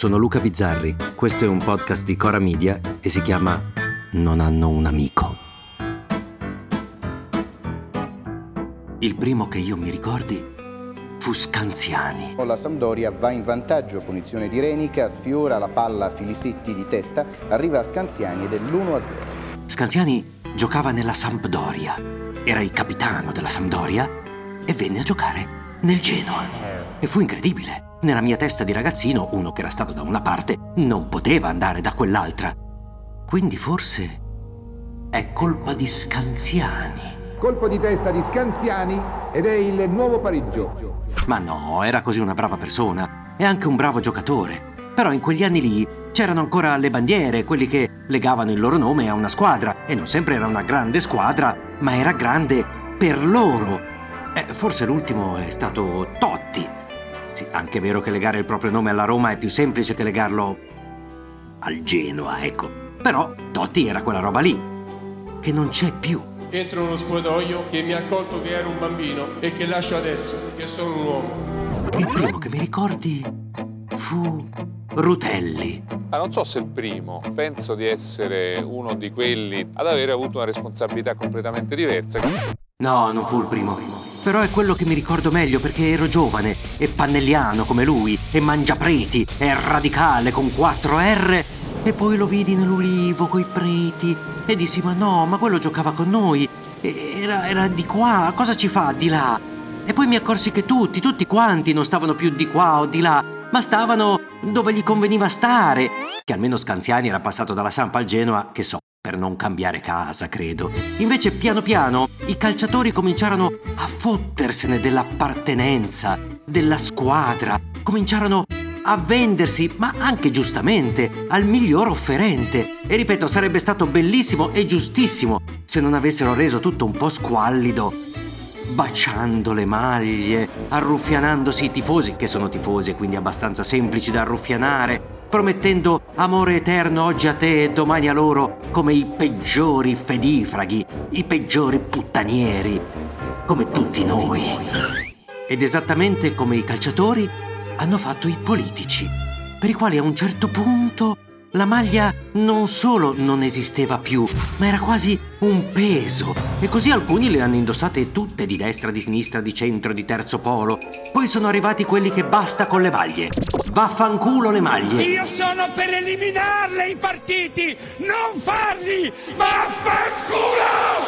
sono Luca Bizzarri, questo è un podcast di Cora Media e si chiama Non hanno un amico. Il primo che io mi ricordi fu Scanziani. La Sampdoria va in vantaggio, punizione di Renica, sfiora la palla a Filisetti di testa, arriva a Scanziani ed è l'1-0. Scanziani giocava nella Sampdoria, era il capitano della Sampdoria e venne a giocare nel Genoa. E fu incredibile. Nella mia testa di ragazzino, uno che era stato da una parte non poteva andare da quell'altra. Quindi forse è colpa di Scanziani. Colpo di testa di Scanziani ed è il nuovo pareggio. Ma no, era così una brava persona e anche un bravo giocatore. Però in quegli anni lì c'erano ancora le bandiere, quelli che legavano il loro nome a una squadra e non sempre era una grande squadra, ma era grande per loro. Eh, forse l'ultimo è stato Totti sì, anche è vero che legare il proprio nome alla Roma è più semplice che legarlo al Genoa, ecco. Però Totti era quella roba lì, che non c'è più. Entro in uno spogliatoio che mi ha accolto che ero un bambino e che lascio adesso, che sono un uomo. Il primo che mi ricordi fu Rutelli. Ah, non so se il primo, penso di essere uno di quelli ad avere avuto una responsabilità completamente diversa. No, non fu il primo. Però è quello che mi ricordo meglio perché ero giovane e pannelliano come lui e mangiapreti e radicale con 4 R e poi lo vidi nell'ulivo coi preti e dissi ma no, ma quello giocava con noi. Era, era di qua, cosa ci fa di là? E poi mi accorsi che tutti, tutti quanti non stavano più di qua o di là, ma stavano dove gli conveniva stare. Che almeno Scanziani era passato dalla Sampa al Genoa, che so, per non cambiare casa, credo. Invece piano piano i calciatori cominciarono a fottersene dell'appartenenza, della squadra, cominciarono a vendersi, ma anche giustamente, al miglior offerente. E ripeto, sarebbe stato bellissimo e giustissimo se non avessero reso tutto un po' squallido. Baciando le maglie, arruffianandosi i tifosi, che sono tifosi e quindi abbastanza semplici da arruffianare, promettendo amore eterno oggi a te e domani a loro come i peggiori fedifraghi, i peggiori puttanieri, come tutti noi. Ed esattamente come i calciatori hanno fatto i politici, per i quali a un certo punto la maglia non solo non esisteva più, ma era quasi un peso. E così alcuni le hanno indossate tutte di destra, di sinistra, di centro, di terzo polo. Poi sono arrivati quelli che basta con le maglie. Vaffanculo le maglie. Io sono per eliminarle i partiti, non farli! Vaffanculo!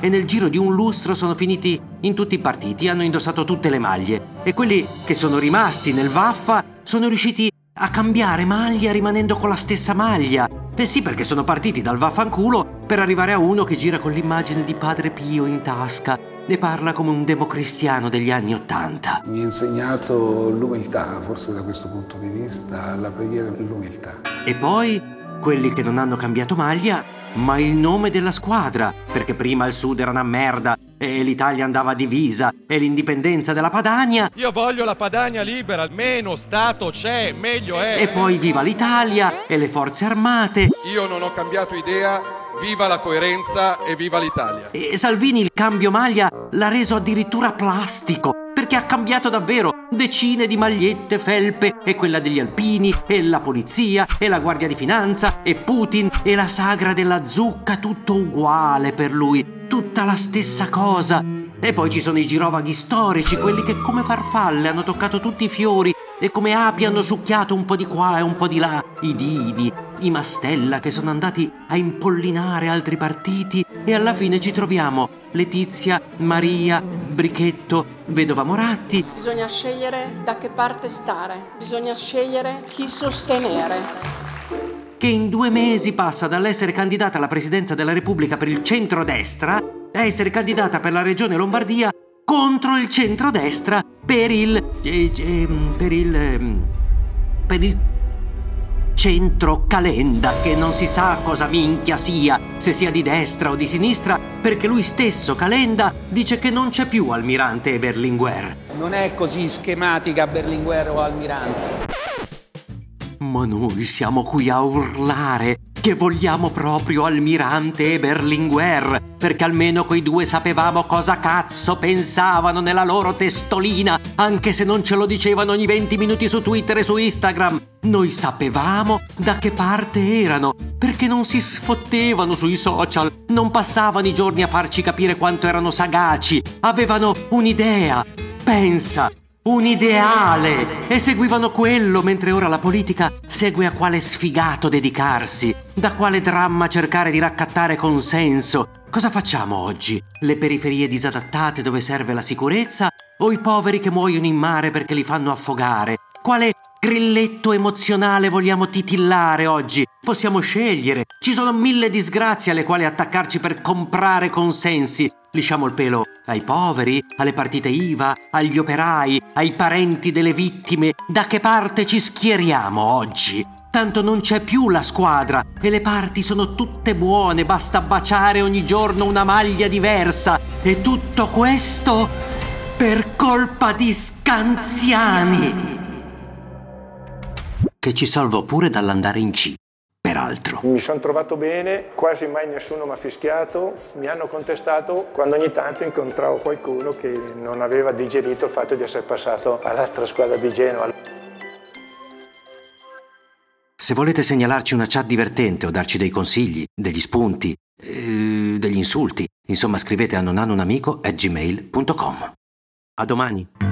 E nel giro di un lustro sono finiti in tutti i partiti, hanno indossato tutte le maglie. E quelli che sono rimasti nel Vaffa sono riusciti a cambiare maglia rimanendo con la stessa maglia. Eh sì, perché sono partiti dal vaffanculo per arrivare a uno che gira con l'immagine di Padre Pio in tasca e parla come un democristiano degli anni Ottanta. Mi ha insegnato l'umiltà, forse da questo punto di vista, la preghiera l'umiltà. E poi quelli che non hanno cambiato maglia, ma il nome della squadra, perché prima il Sud era una merda e l'Italia andava divisa e l'indipendenza della Padania. Io voglio la Padania libera, almeno Stato c'è, meglio è. E poi viva l'Italia e le forze armate. Io non ho cambiato idea, viva la coerenza e viva l'Italia. E Salvini il cambio maglia l'ha reso addirittura plastico perché ha cambiato davvero. Decine di magliette, felpe e quella degli alpini e la polizia e la guardia di finanza e Putin e la sagra della zucca, tutto uguale per lui. Tutta la stessa cosa. E poi ci sono i girovaghi storici, quelli che come farfalle hanno toccato tutti i fiori e come api hanno succhiato un po' di qua e un po' di là, i divi, i Mastella che sono andati a impollinare altri partiti e alla fine ci troviamo. Letizia, Maria, Brichetto, Vedova Moratti. Bisogna scegliere da che parte stare, bisogna scegliere chi sostenere. Che in due mesi passa dall'essere candidata alla presidenza della Repubblica per il centrodestra a essere candidata per la regione Lombardia contro il centrodestra per il... Eh, eh, per il... Eh, per il centro Calenda, che non si sa cosa minchia sia, se sia di destra o di sinistra, perché lui stesso, Calenda, dice che non c'è più Almirante e Berlinguer. Non è così schematica Berlinguer o Almirante ma noi siamo qui a urlare che vogliamo proprio Almirante e Berlinguer, perché almeno quei due sapevamo cosa cazzo pensavano nella loro testolina, anche se non ce lo dicevano ogni 20 minuti su Twitter e su Instagram. Noi sapevamo da che parte erano, perché non si sfottevano sui social, non passavano i giorni a farci capire quanto erano sagaci, avevano un'idea. Pensa, un ideale e seguivano quello mentre ora la politica segue a quale sfigato dedicarsi, da quale dramma cercare di raccattare consenso. Cosa facciamo oggi? Le periferie disadattate dove serve la sicurezza o i poveri che muoiono in mare perché li fanno affogare? Quale grilletto emozionale vogliamo titillare oggi? Possiamo scegliere. Ci sono mille disgrazie alle quali attaccarci per comprare consensi. Lisciamo il pelo ai poveri, alle partite IVA, agli operai, ai parenti delle vittime. Da che parte ci schieriamo oggi? Tanto non c'è più la squadra e le parti sono tutte buone, basta baciare ogni giorno una maglia diversa. E tutto questo per colpa di Scanziani. Che ci salvò pure dall'andare in C peraltro. Mi sono trovato bene, quasi mai nessuno mi ha fischiato, mi hanno contestato quando ogni tanto incontravo qualcuno che non aveva digerito il fatto di essere passato all'altra squadra di Genova. Se volete segnalarci una chat divertente o darci dei consigli, degli spunti, eh, degli insulti, insomma scrivete a nonhannounamico.gmail.com. A domani!